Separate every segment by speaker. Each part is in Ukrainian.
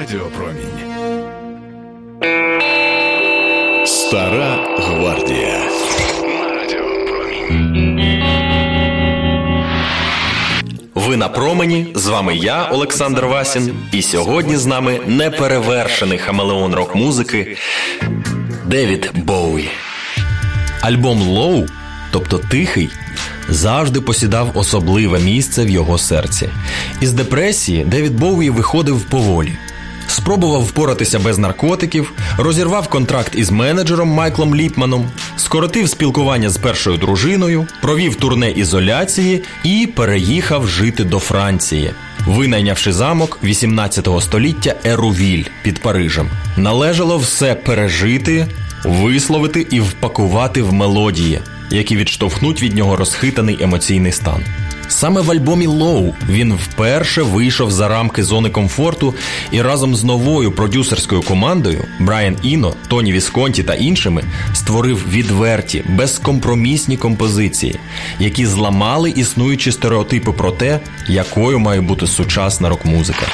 Speaker 1: Радіопромінь. Стара гвардія.
Speaker 2: Ви на промені. З вами я, Олександр Васін, і сьогодні з нами неперевершений хамелеон рок музики Девід Боуї. Альбом Лоу, тобто тихий, завжди посідав особливе місце в його серці. Із депресії Девід Боуї виходив поволі. Спробував впоратися без наркотиків, розірвав контракт із менеджером Майклом Ліпманом, скоротив спілкування з першою дружиною, провів турне ізоляції і переїхав жити до Франції, винайнявши замок 18 століття Ерувіль під Парижем. Належало все пережити, висловити і впакувати в мелодії, які відштовхнуть від нього розхитаний емоційний стан. Саме в альбомі Лоу він вперше вийшов за рамки зони комфорту і разом з новою продюсерською командою Брайан Іно, Тоні Вісконті та іншими створив відверті, безкомпромісні композиції, які зламали існуючі стереотипи про те, якою має бути сучасна рок-музика.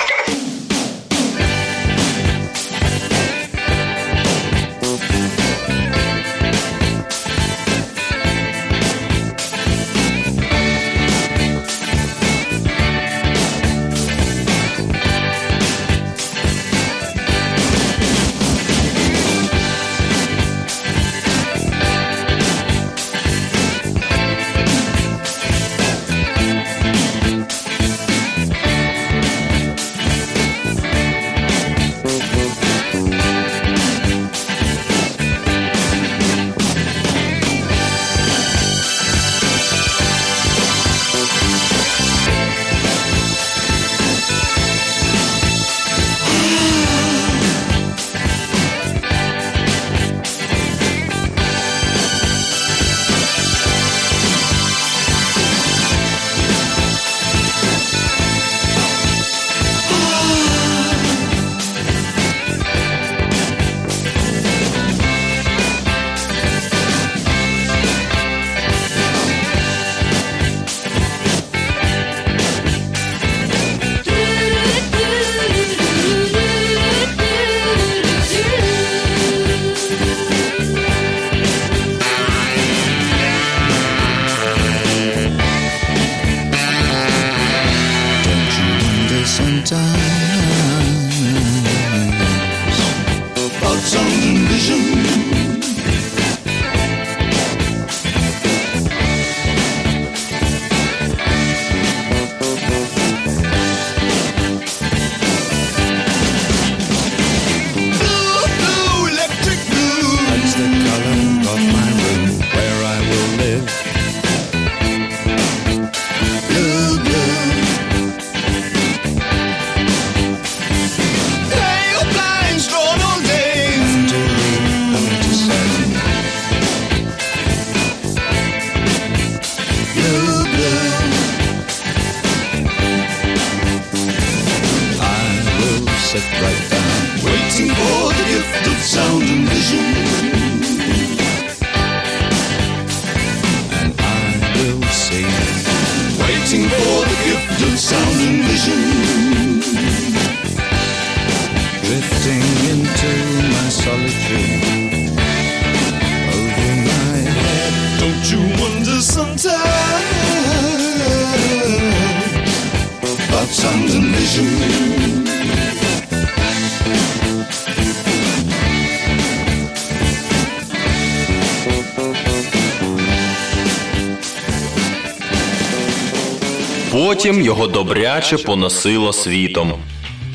Speaker 2: Потім його добряче поносило світом.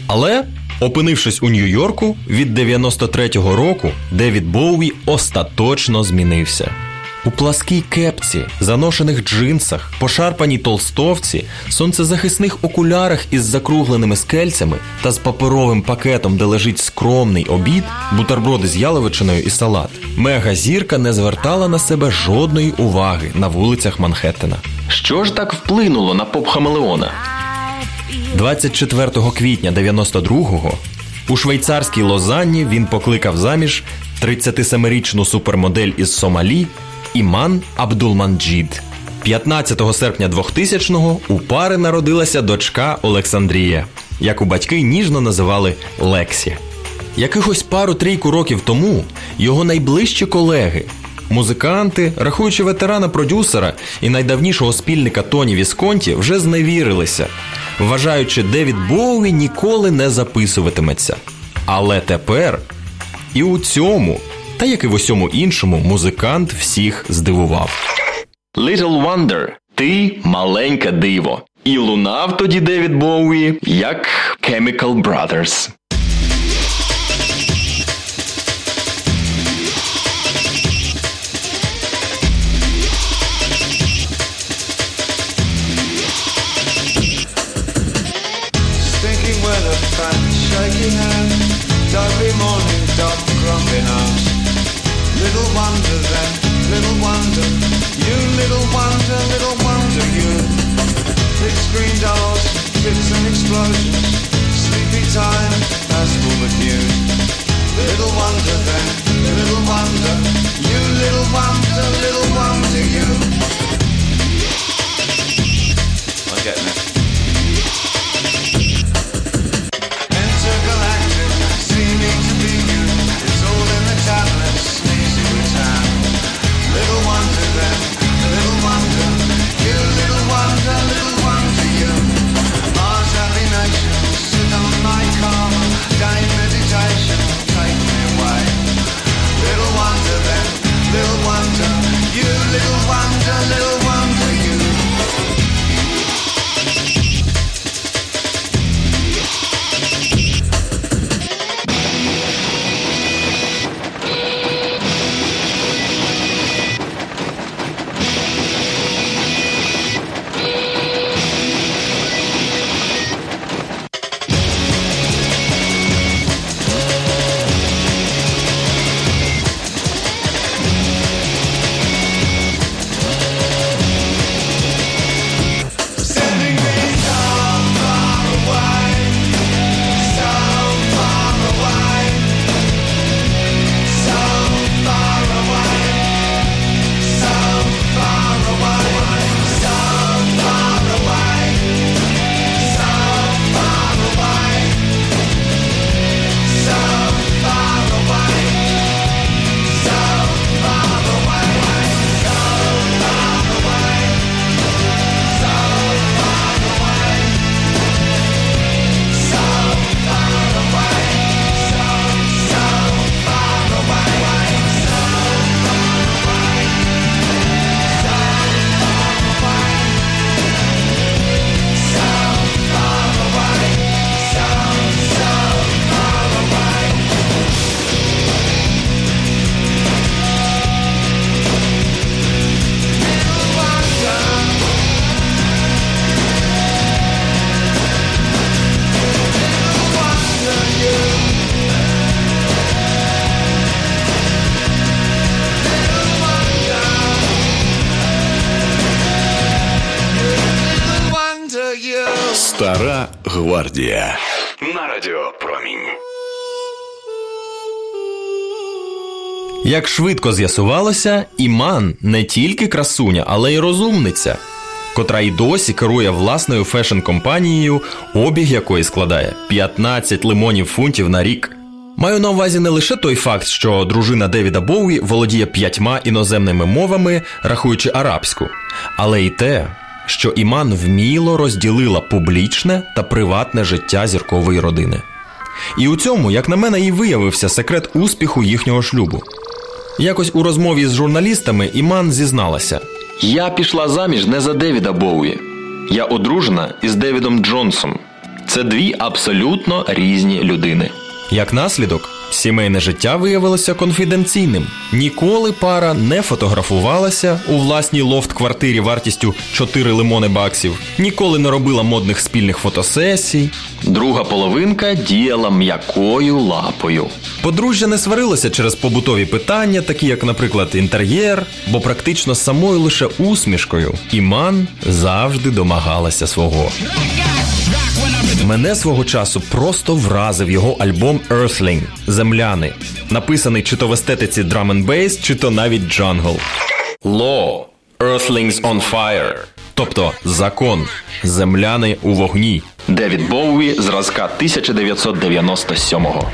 Speaker 2: Але, опинившись у Нью-Йорку, від 93-го року Девід Боуі остаточно змінився. У пласкій кепці, заношених джинсах, пошарпаній толстовці, сонцезахисних окулярах із закругленими скельцями та з паперовим пакетом, де лежить скромний обід, бутерброди з яловичиною і салат, мегазірка не звертала на себе жодної уваги на вулицях Манхеттена. Що ж так вплинуло на поп Хамелеона? 24 квітня 92-го у швейцарській Лозанні він покликав заміж 37-річну супермодель із Сомалі Іман Абдулманджід. 15 серпня 2000-го у пари народилася дочка Олександрія. яку батьки ніжно називали Лексі. Якихось пару-трійку років тому його найближчі колеги, музиканти, рахуючи ветерана-продюсера і найдавнішого спільника Тоні Вісконті, вже зневірилися, вважаючи, Девід Боуі ніколи не записуватиметься. Але тепер і у цьому, та як і в усьому іншому, музикант всіх здивував. Little Wonder – ти маленьке диво. І лунав тоді Девід Боуї як Chemical Brothers.
Speaker 3: Stinking weather, fat shaky hand, dopey morning, dog grumpy nose. Little wonder then, little wonder, you little wonder, little wonder you. Big screen doors, fits and explosions, sleepy time, that's full the news. Little wonder then, little wonder, you little wonder, little wonder you. I'm getting it.
Speaker 2: Як швидко з'ясувалося, Іман не тільки красуня, але й розумниця, котра й досі керує власною фешн-компанією, обіг якої складає 15 лимонів фунтів на рік. Маю на увазі не лише той факт, що дружина Девіда Боуї володіє п'ятьма іноземними мовами, рахуючи арабську, але й те, що Іман вміло розділила публічне та приватне життя зіркової родини. І у цьому, як на мене, і виявився секрет успіху їхнього шлюбу. Якось у розмові з журналістами Іман зізналася: Я пішла заміж не за Девіда Боуї. Я одружена із Девідом Джонсом. Це дві абсолютно різні людини. Як наслідок, сімейне життя виявилося конфіденційним. Ніколи пара не фотографувалася у власній лофт-квартирі вартістю 4 лимони баксів, ніколи не робила модних спільних фотосесій. Друга половинка діяла м'якою лапою. Подружжя не сварилося через побутові питання, такі як, наприклад, інтер'єр, бо практично самою лише усмішкою Іман завжди домагалася свого. Мене свого часу просто вразив його альбом Earthling Земляни, написаний чи то в естетиці drum and bass, чи то навіть джангл. Law Earthlings on Fire. Тобто закон, земляни у вогні. Девід Боуві. зразка 1997-го.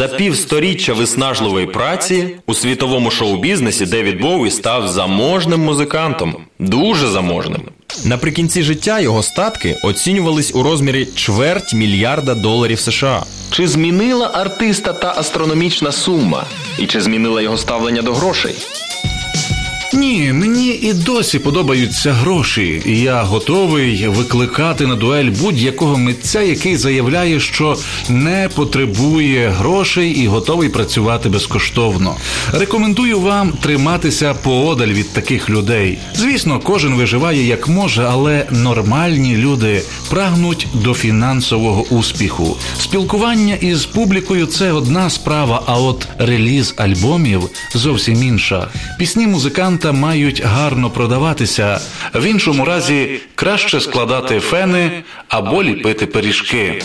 Speaker 2: За півсторіччя виснажливої праці у світовому шоу-бізнесі Девід Боуі став заможним музикантом, дуже заможним. Наприкінці життя його статки оцінювались у розмірі чверть мільярда доларів США. Чи змінила артиста та астрономічна сума? І чи змінила його ставлення до грошей?
Speaker 3: Ні, мені і досі подобаються гроші, і я готовий викликати на дуель будь-якого митця, який заявляє, що не потребує грошей і готовий працювати безкоштовно. Рекомендую вам триматися поодаль від таких людей. Звісно, кожен виживає як може, але нормальні люди прагнуть до фінансового успіху. Спілкування із публікою це одна справа, а от реліз альбомів зовсім інша. Пісні музиканта мають гарно продаватися. В іншому разі краще складати фени або ліпити пиріжки.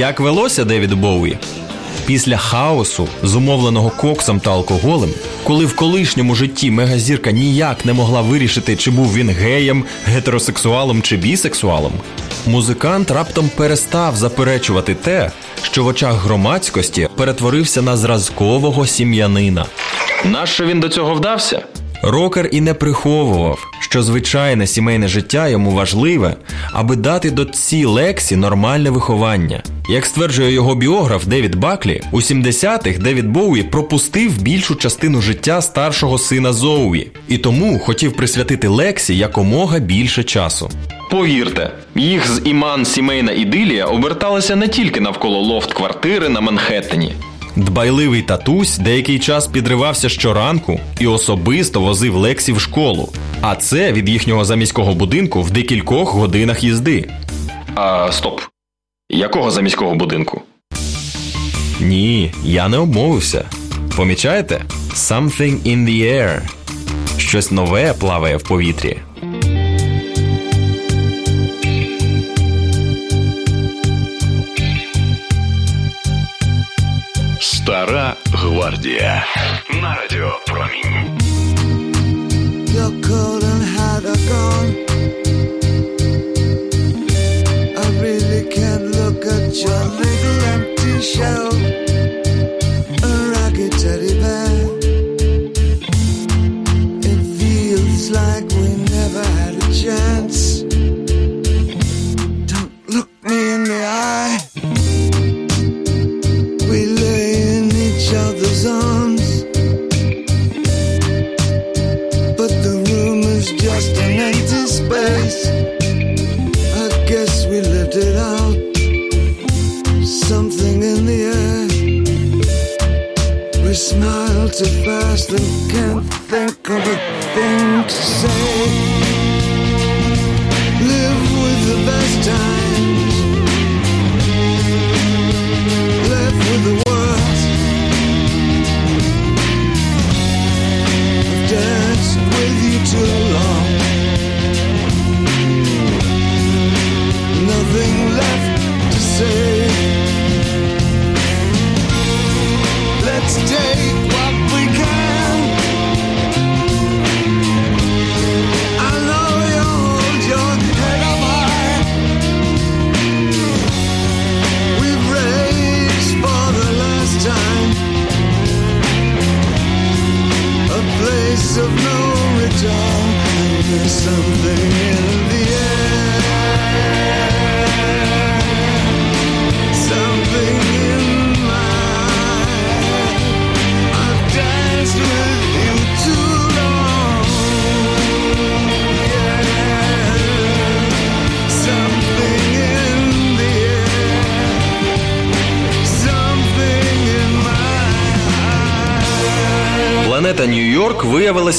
Speaker 2: Як велося Девіду Боуї? Після хаосу, зумовленого коксом та алкоголем, коли в колишньому житті мегазірка ніяк не могла вирішити, чи був він геєм, гетеросексуалом чи бісексуалом, музикант раптом перестав заперечувати те, що в очах громадськості перетворився на зразкового сім'янина. Нащо він до цього вдався? Рокер і не приховував, що звичайне сімейне життя йому важливе, аби дати дочці Лексі нормальне виховання. Як стверджує його біограф Девід Баклі, у 70-х Девід Боуї пропустив більшу частину життя старшого сина Зоуї і тому хотів присвятити Лексі якомога більше часу. Повірте, їх з Іман сімейна ідилія оберталася не тільки навколо лофт-квартири на Манхеттені. Дбайливий татусь деякий час підривався щоранку і особисто возив Лексі в школу. А це від їхнього заміського будинку в декількох годинах їзди. А стоп. Якого заміського будинку? Ні, я не обмовився. Помічаєте? Something in the air. Щось нове плаває в повітрі.
Speaker 4: Стара гвардія. На радіо Промінь.
Speaker 3: Your coat and hat are gone. I really can't look at your little empty shell. A ragged teddy bear. It feels like we never had a chance. Too fast and can't think of a thing to say. Live with the best times. Left with the worst. I've danced with you too long.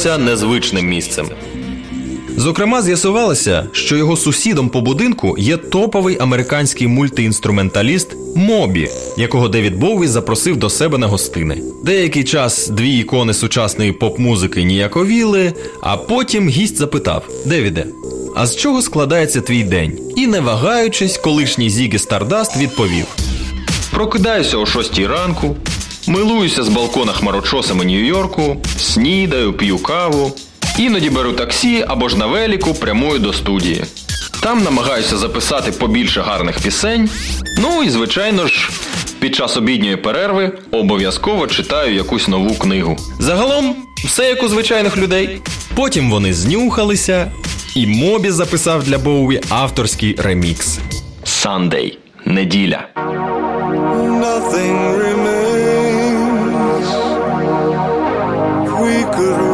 Speaker 2: Виявилася незвичним місцем. Зокрема, з'ясувалося, що його сусідом по будинку є топовий американський мультиінструменталіст Мобі, якого Девід Боуі запросив до себе на гостини. Деякий час дві ікони сучасної поп-музики ніяковіли, а потім гість запитав: Девіде, а з чого складається твій день? І не вагаючись, колишній Зігі Стардаст відповів: Прокидаюся о 6 ранку, милуюся з балкона хмарочосами Нью-Йорку, снідаю, п'ю каву, іноді беру таксі або ж на веліку прямую до студії. Там намагаюся записати побільше гарних пісень. Ну і, звичайно ж, під час обідньої перерви обов'язково читаю якусь нову книгу. Загалом, все як у звичайних людей. Потім вони знюхалися, і Мобі записав для Боуї авторський ремікс. Сандей. Неділя.
Speaker 3: nothing remains.
Speaker 2: guru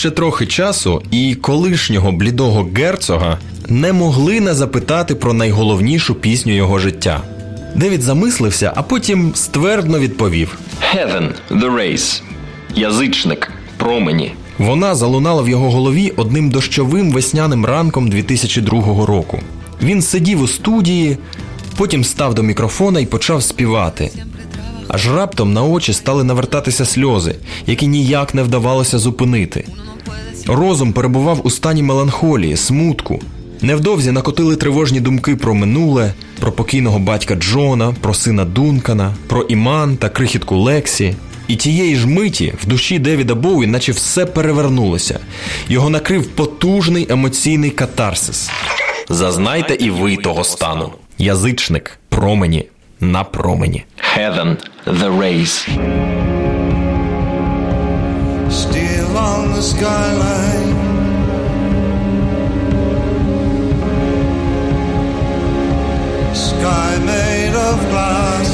Speaker 2: ще трохи часу, і колишнього блідого герцога не могли не запитати про найголовнішу пісню його життя. Девід замислився, а потім ствердно відповів: Heaven, The Race. Язичник, промені. Вона залунала в його голові одним дощовим весняним ранком 2002 року. Він сидів у студії, потім став до мікрофона і почав співати. Аж раптом на очі стали навертатися сльози, які ніяк не вдавалося зупинити. Розум перебував у стані меланхолії, смутку. Невдовзі накотили тривожні думки про минуле, про покійного батька Джона, про сина Дункана, про Іман та крихітку Лексі. І тієї ж миті в душі Девіда Боуі, наче все перевернулося. Його накрив потужний емоційний катарсис. Зазнайте і ви того стану. Язичник, промені на промені. Heaven, the race.
Speaker 3: Still on the skyline. Sky made of glass.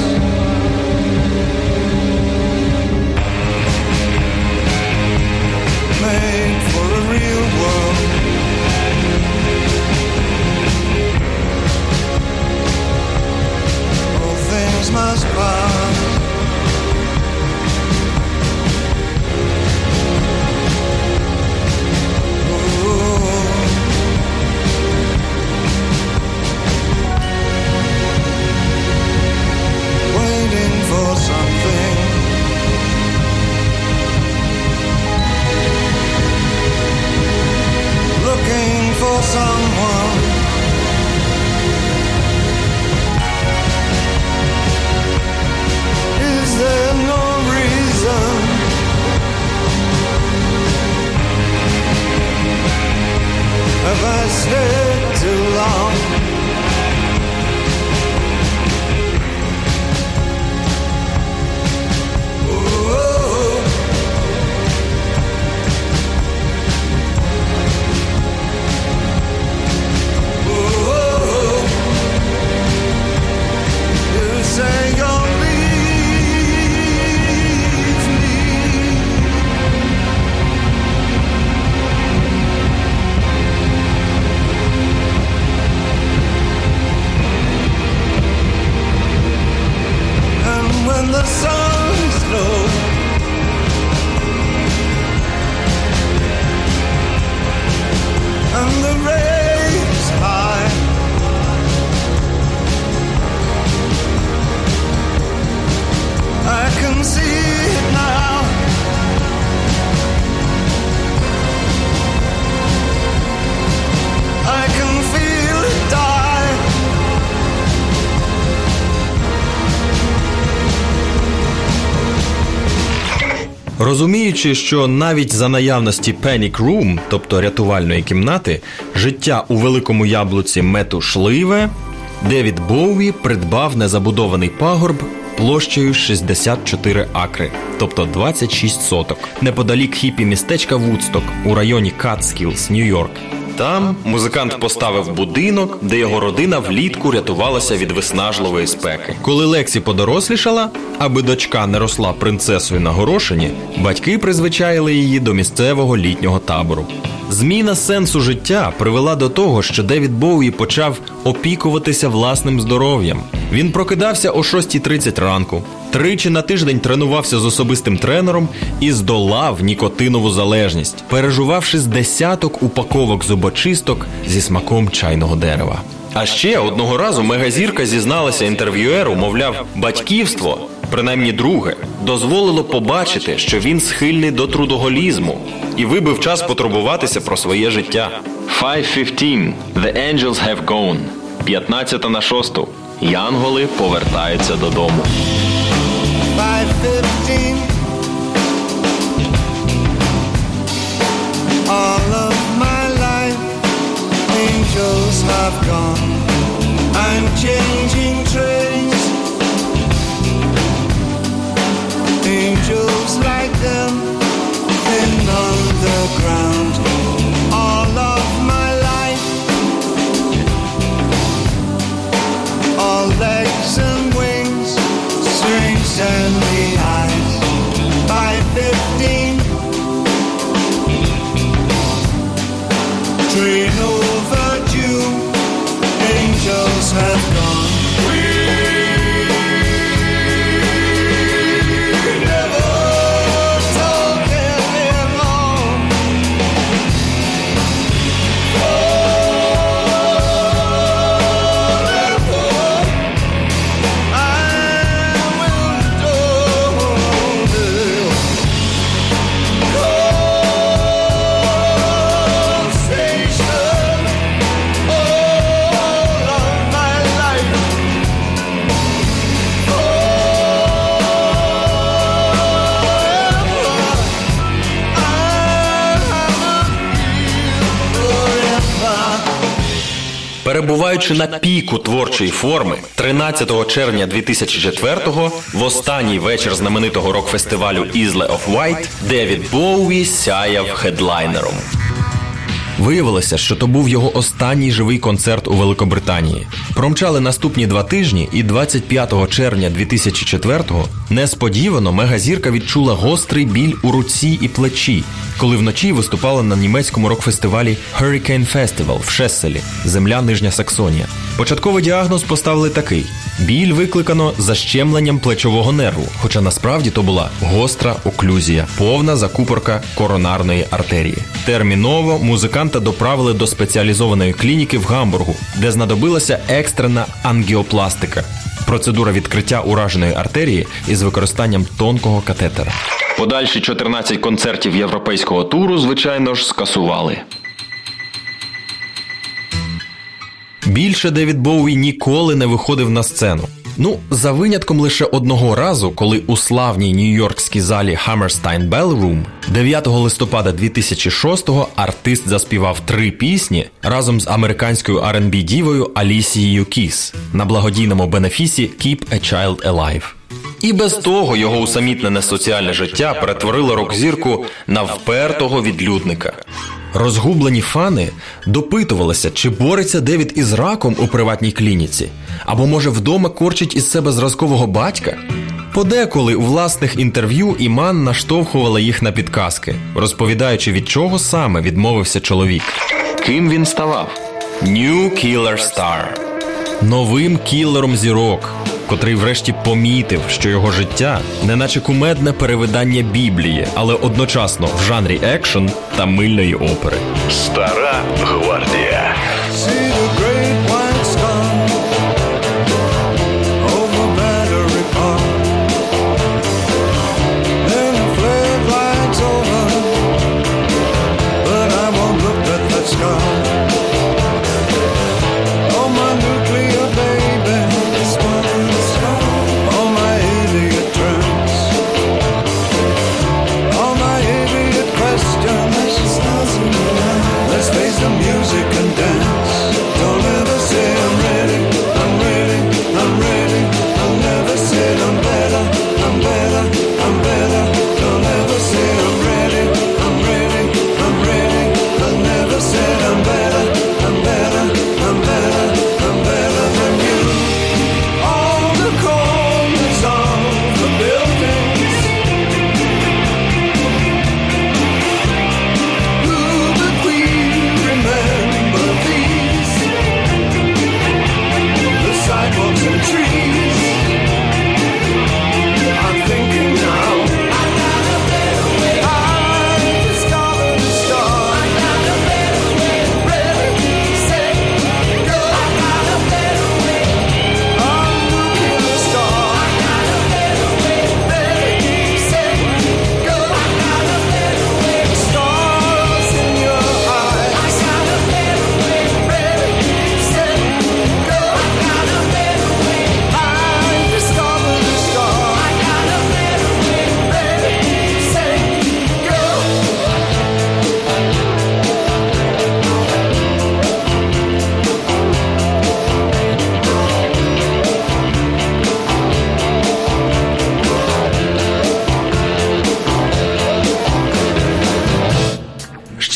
Speaker 3: Christmas pie.
Speaker 2: Розуміючи, що навіть за наявності Panic Room, тобто рятувальної кімнати, життя у великому яблуці метушливе, Девід Боуі придбав незабудований пагорб площею 64 акри, тобто 26 соток, неподалік хіпі містечка Вудсток у районі Катскілс, Нью-Йорк. Там музикант поставив будинок, де його родина влітку рятувалася від виснажливої спеки. Коли Лексі подорослішала, аби дочка не росла принцесою на горошині, батьки призвичаїли її до місцевого літнього табору. Зміна сенсу життя привела до того, що Девід Боуї почав опікуватися власним здоров'ям. Він прокидався о 6.30 ранку, тричі на тиждень тренувався з особистим тренером і здолав нікотинову залежність, пережувавши з десяток упаковок зубочисток зі смаком чайного дерева. А ще одного разу мегазірка зізналася інтерв'юеру, мовляв, батьківство, принаймні друге, дозволило побачити, що він схильний до трудоголізму і вибив час потурбуватися про своє життя. 5.15. The angels have gone. 15 на 6. Янголи повертаються додому.
Speaker 3: 515 All of my life Angels have gone I'm changing trains Angels like them In underground All legs and wings, strings and
Speaker 2: Перебуваючи на піку творчої форми, 13 червня 2004-го, в останній вечір знаменитого рок-фестивалю Isle of Wight, Девід Боуі сяяв хедлайнером. Виявилося, що то був його останній живий концерт у Великобританії. Промчали наступні два тижні, і 25 червня 2004-го несподівано мегазірка відчула гострий біль у руці і плечі, коли вночі виступала на німецькому рок-фестивалі Hurricane Festival в Шесселі, земля Нижня Саксонія. Початковий діагноз поставили такий: біль викликано защемленням плечового нерву, хоча насправді то була гостра оклюзія, повна закупорка коронарної артерії. Терміново музиканта доправили до спеціалізованої клініки в Гамбургу, де знадобилася екстрена ангіопластика. Процедура відкриття ураженої артерії із використанням тонкого катетера. Подальші 14 концертів європейського туру, звичайно ж, скасували. Більше Девід Боуі ніколи не виходив на сцену. Ну, за винятком лише одного разу, коли у славній нью-йоркській залі Hammerstein Ballroom 9 листопада 2006-го артист заспівав три пісні разом з американською R&B дівою Алісією Кіс на благодійному бенефісі Keep a Child Alive. І без того його усамітнене соціальне життя перетворило рок-зірку на впертого відлюдника. Розгублені фани допитувалися, чи бореться Девід із раком у приватній клініці, або може вдома корчить із себе зразкового батька. Подеколи у власних інтерв'ю Іман наштовхувала їх на підказки, розповідаючи, від чого саме відмовився чоловік. Ким він ставав? New Killer Star. Новим кілером зірок, котрий врешті помітив, що його життя неначе кумедне перевидання Біблії, але одночасно в жанрі екшн та мильної опери.
Speaker 3: Стара гвардія.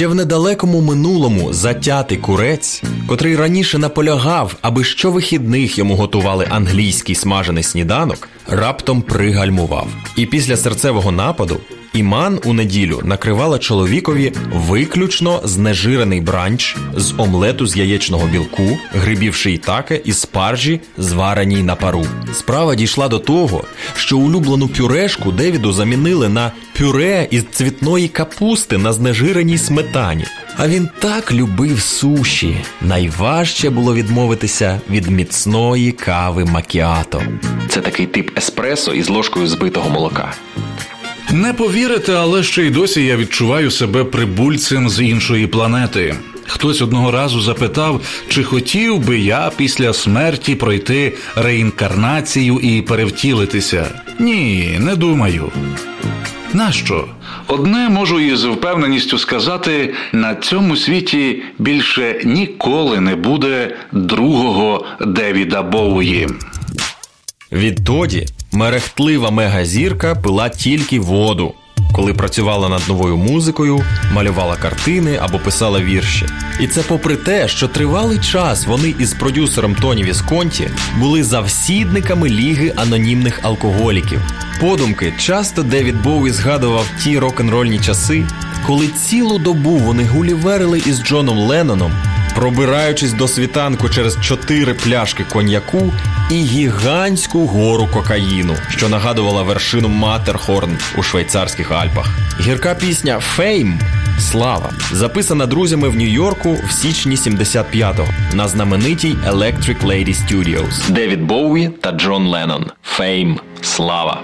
Speaker 2: Ще в недалекому минулому затятий курець, котрий раніше наполягав, аби щовихідних йому готували англійський смажений сніданок, раптом пригальмував. І після серцевого нападу Іман у неділю накривала чоловікові виключно знежирений бранч з омлету з яєчного білку, грибів шийтаке і спаржі, звареній на пару. Справа дійшла до того, що улюблену пюрешку Девіду замінили на пюре із цвітної капусти на знежиреній сметані. А він так любив суші. Найважче було відмовитися від міцної кави макіато. Це такий тип еспресо із ложкою збитого молока.
Speaker 5: Не повірите, але ще й досі я відчуваю себе прибульцем з іншої планети. Хтось одного разу запитав, чи хотів би я після смерті пройти реінкарнацію і перевтілитися. Ні, не думаю. Нащо? Одне можу із впевненістю сказати: на цьому світі більше ніколи не буде другого Девіда Боуї.
Speaker 2: Відтоді мерехтлива мегазірка пила тільки воду, коли працювала над новою музикою, малювала картини або писала вірші. І це попри те, що тривалий час вони із продюсером Тоні Вісконті були завсідниками ліги анонімних алкоголіків. Подумки часто Девід Боуі згадував ті рок-н-рольні часи, коли цілу добу вони гуліверили із Джоном Ленноном, пробираючись до світанку через чотири пляшки коньяку і гігантську гору кокаїну, що нагадувала вершину Матерхорн у швейцарських Альпах. Гірка пісня Фейм Слава записана друзями в Нью-Йорку в січні 75-го на знаменитій Electric Lady Studios. Девід Боуі та Джон Леннон. Фейм Слава.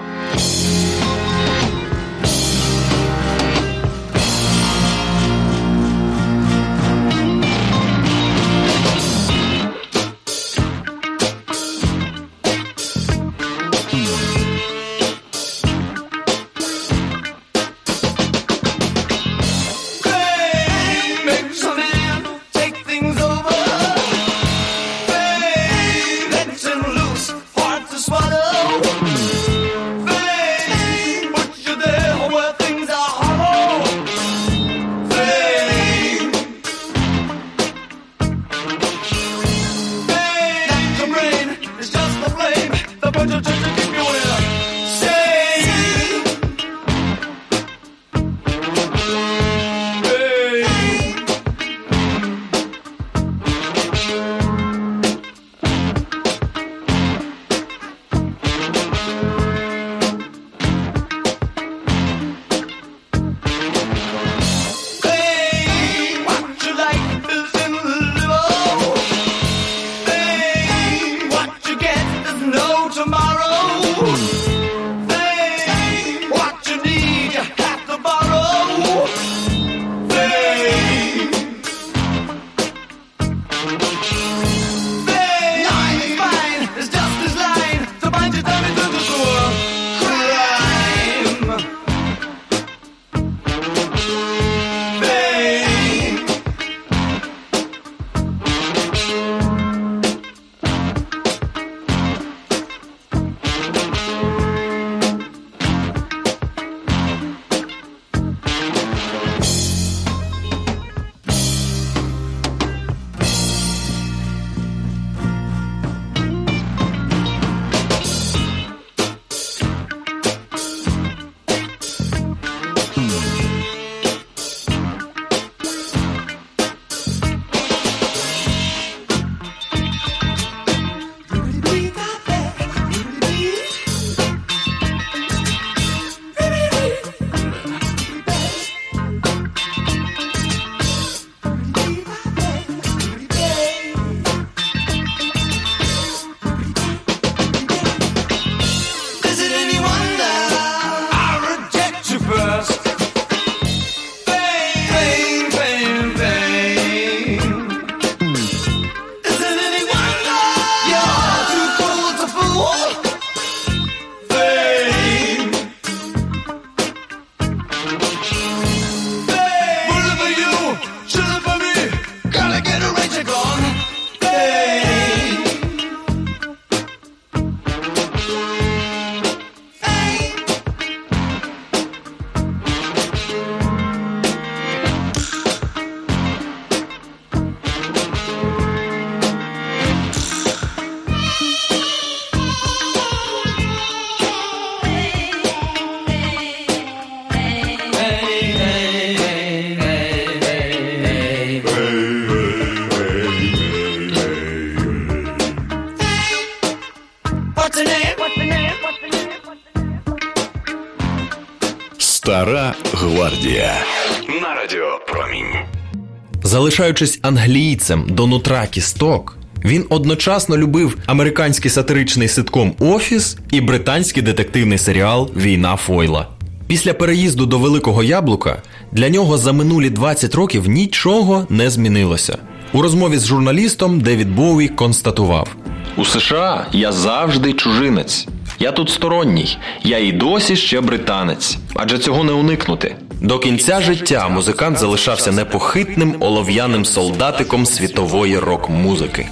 Speaker 2: Залишаючись англійцем до нутра кісток, він одночасно любив американський сатиричний ситком Офіс і британський детективний серіал Війна Фойла. Після переїзду до Великого Яблука для нього за минулі 20 років нічого не змінилося. У розмові з журналістом Девід Боуі констатував: У США я завжди чужинець. Я тут сторонній, я і досі ще британець, адже цього не уникнути. До кінця життя музикант залишався непохитним олов'яним солдатиком світової рок-музики.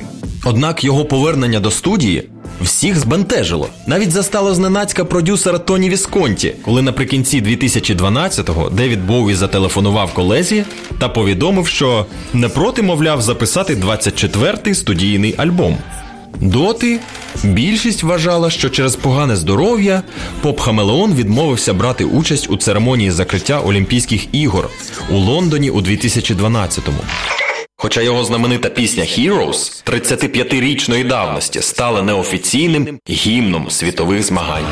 Speaker 2: Однак його повернення до студії всіх збентежило. Навіть застало зненацька продюсера Тоні Вісконті, коли наприкінці 2012-го Девід Боуі зателефонував колезі та повідомив, що не проти, мовляв, записати 24-й студійний альбом. Доти більшість вважала, що через погане здоров'я Поп Хамелеон відмовився брати участь у церемонії закриття Олімпійських ігор у Лондоні у 2012-му. Хоча його знаменита пісня Heroes 35-річної давності стала неофіційним гімном світових змагань.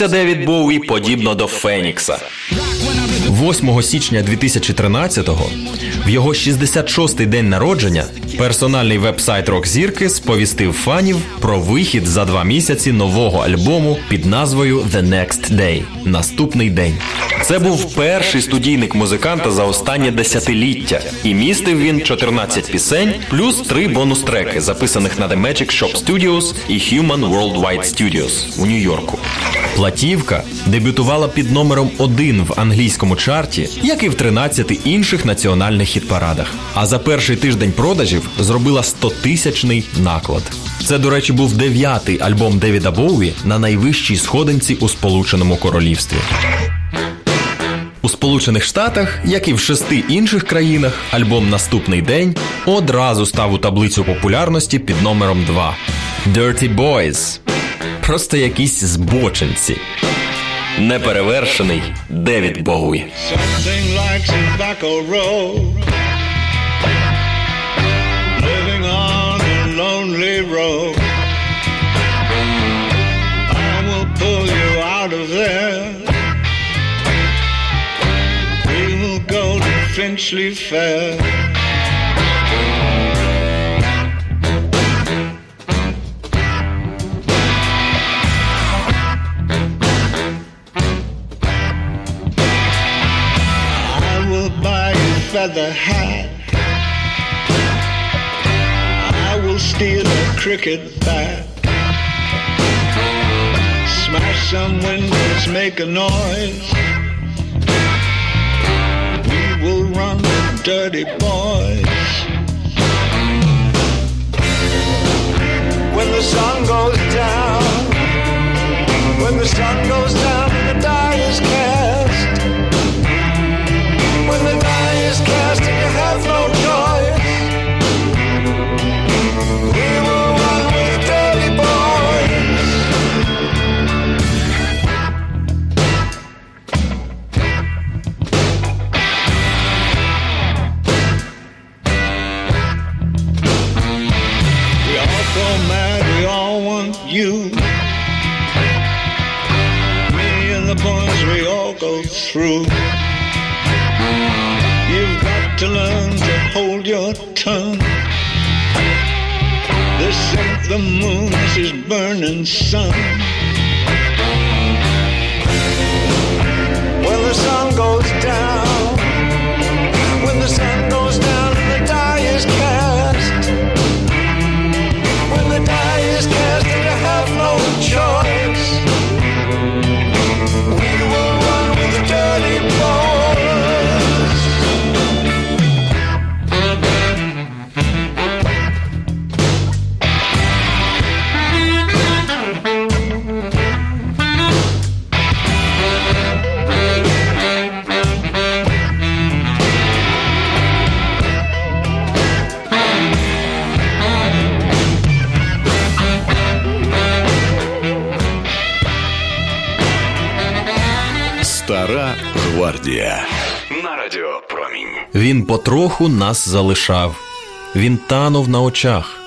Speaker 2: Повернувся Девід Боуі подібно до Фенікса. 8 січня 2013-го, в його 66-й день народження, персональний веб-сайт рок-зірки сповістив фанів про вихід за два місяці нового альбому під назвою The Next Day наступний день. Це був перший студійник музиканта за останнє десятиліття, і містив він 14 пісень плюс три бонус-треки, записаних на The Magic Shop Studios і Human Worldwide Studios у Нью-Йорку. Платівка дебютувала під номером 1 в англійському чарті, як і в 13 інших національних хіт-парадах. А за перший тиждень продажів зробила 100-тисячний наклад. Це, до речі, був дев'ятий альбом Девіда Боуї на найвищій сходинці у Сполученому Королівстві. У Сполучених Штатах, як і в шести інших країнах, альбом Наступний день одразу став у таблицю популярності під номером 2 Dirty Boys. Просто якісь збочинці. Неперевершений Девід Боуї.
Speaker 3: Something like feather hat. I will steal a cricket bat. Smash some windows, make a noise. We will run dirty boys. When the sun goes down, when the sun goes down and the die is go through. You've got to learn to hold your tongue. This ain't the moon, this is burning sun.
Speaker 2: Він потроху нас залишав. Він танув на очах.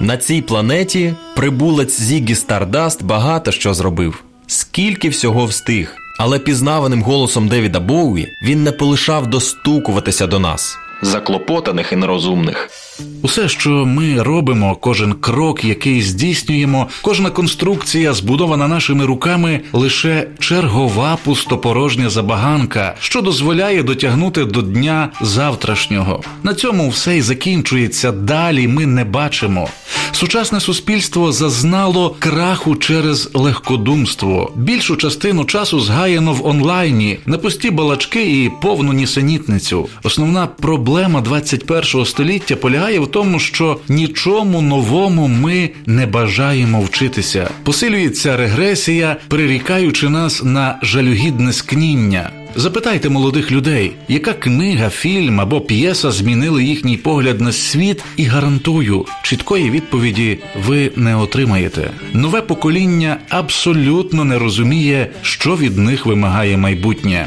Speaker 2: На цій планеті прибулець Зігі Стардаст багато що зробив. Скільки всього встиг. Але пізнаваним голосом Девіда Боуї він не полишав достукуватися до нас, заклопотаних і нерозумних.
Speaker 5: Усе, що ми робимо, кожен крок, який здійснюємо, кожна конструкція, збудована нашими руками, лише чергова пустопорожня забаганка, що дозволяє дотягнути до дня завтрашнього. На цьому все й закінчується. Далі ми не бачимо. Сучасне суспільство зазнало краху через легкодумство. Більшу частину часу згаяно в онлайні, на пусті балачки і повну нісенітницю. Основна проблема 21 століття полягає в тому, що нічому новому ми не бажаємо вчитися. Посилюється регресія, прирікаючи нас на жалюгідне скніння. Запитайте молодих людей, яка книга, фільм або п'єса змінили їхній погляд на світ, і гарантую, чіткої відповіді ви не отримаєте. Нове покоління абсолютно не розуміє, що від них вимагає майбутнє.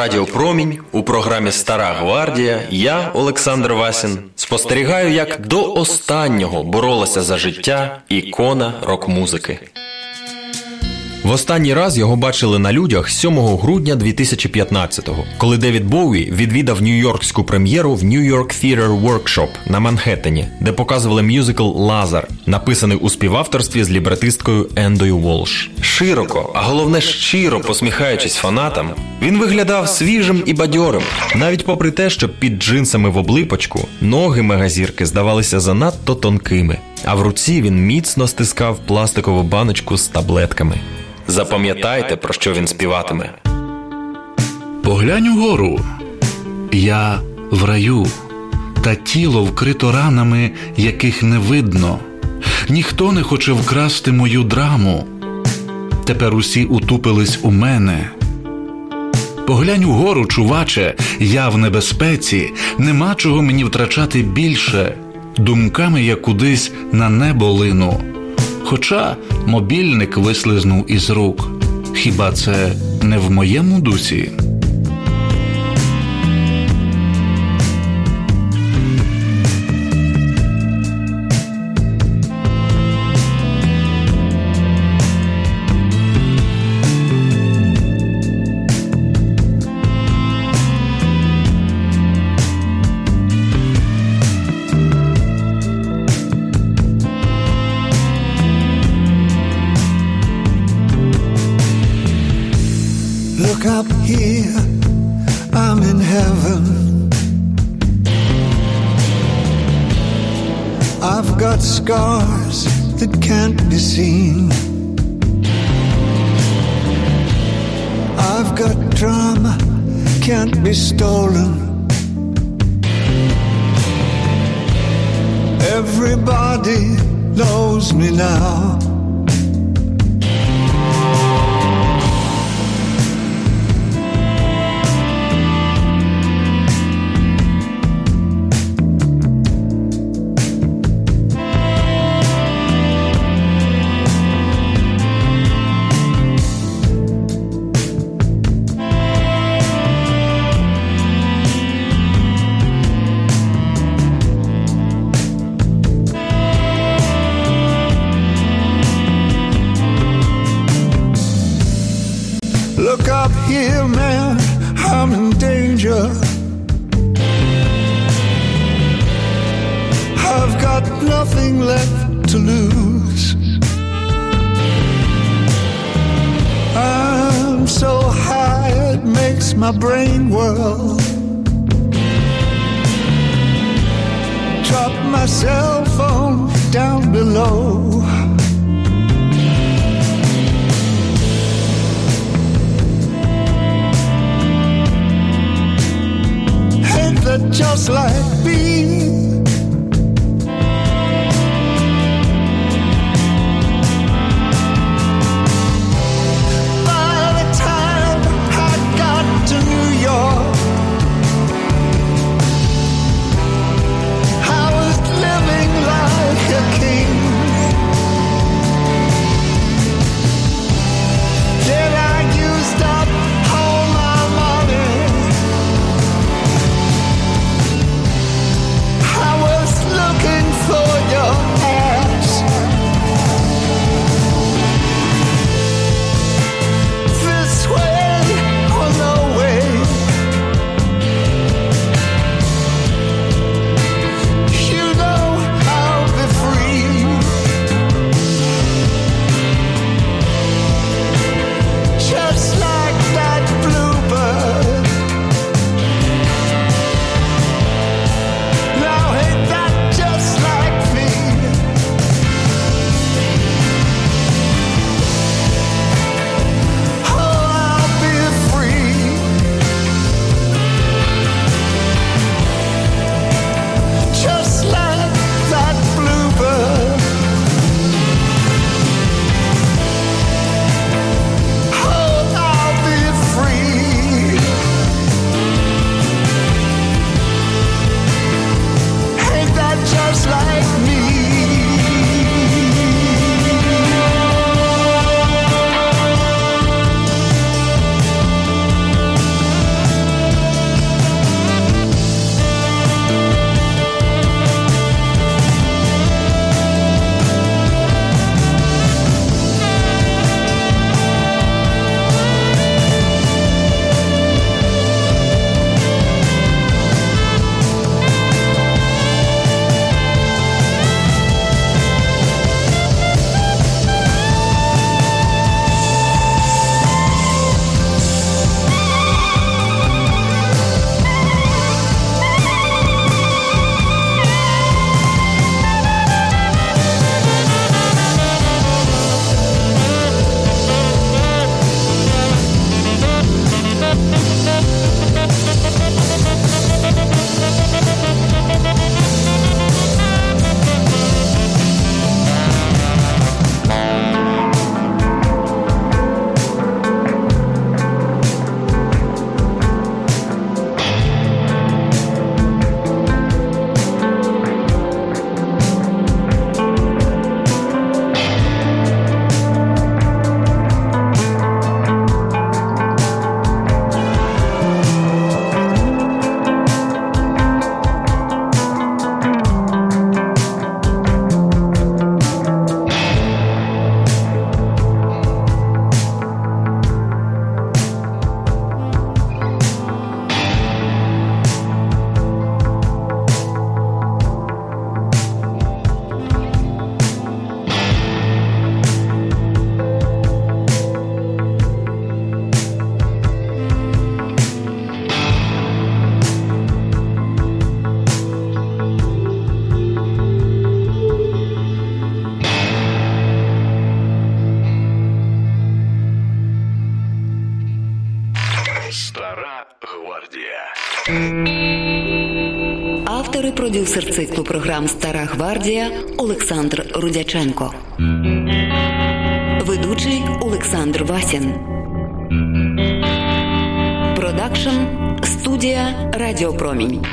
Speaker 2: Радіо Промінь у програмі Стара гвардія я, Олександр Васін, спостерігаю, як до останнього боролася за життя ікона рок-музики. В останній раз його бачили на людях 7 грудня 2015-го, коли Девід Боуі відвідав нью-йоркську прем'єру в New York Theater Workshop на Манхеттені, де показували мюзикл Лазар, написаний у співавторстві з лібретисткою Ендою Волш. Широко, а головне щиро посміхаючись фанатам, він виглядав свіжим і бадьорим, навіть попри те, що під джинсами в облипочку ноги мегазірки здавалися занадто тонкими, а в руці він міцно стискав пластикову баночку з таблетками. Запам'ятайте, про що він співатиме.
Speaker 5: Поглянь угору. Я в раю, та тіло вкрито ранами, яких не видно. Ніхто не хоче вкрасти мою драму. Тепер усі утупились у мене. Поглянь угору, чуваче, я в небезпеці, нема чого мені втрачати більше. Думками я кудись на небо лину. Хоча мобільник вислизнув із рук. Хіба це не в моєму дусі?
Speaker 3: Can't be stolen. Everybody knows me now.
Speaker 1: Стара гвардія
Speaker 6: Олександр Рудяченко. Ведучий Олександр Васін. Продакшн студія Радіопромінь.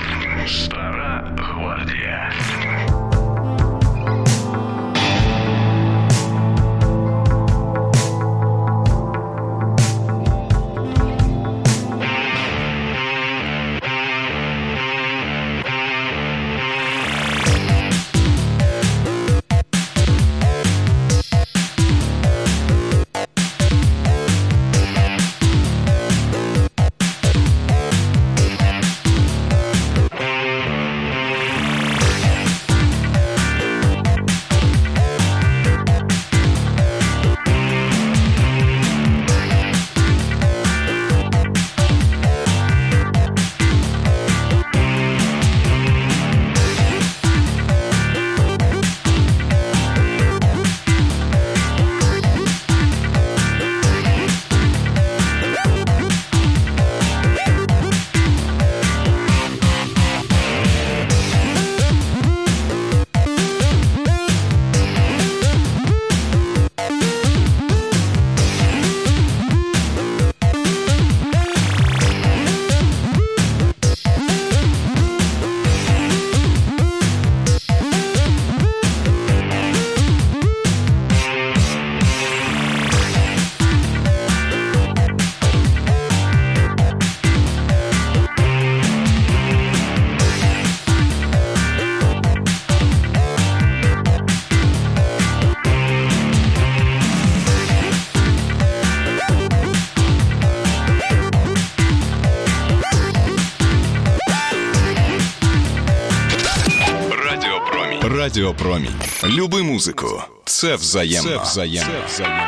Speaker 4: Радіо Промінь. Люби музику. Це взаємно. Це взаємно. Це взаємно.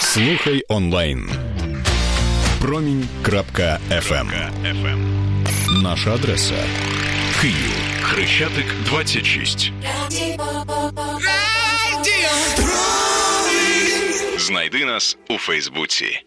Speaker 4: Слухай онлайн. Промінь.ФМ. Наша адреса. Київ. Хрещатик 26. Знайди нас у Фейсбуці.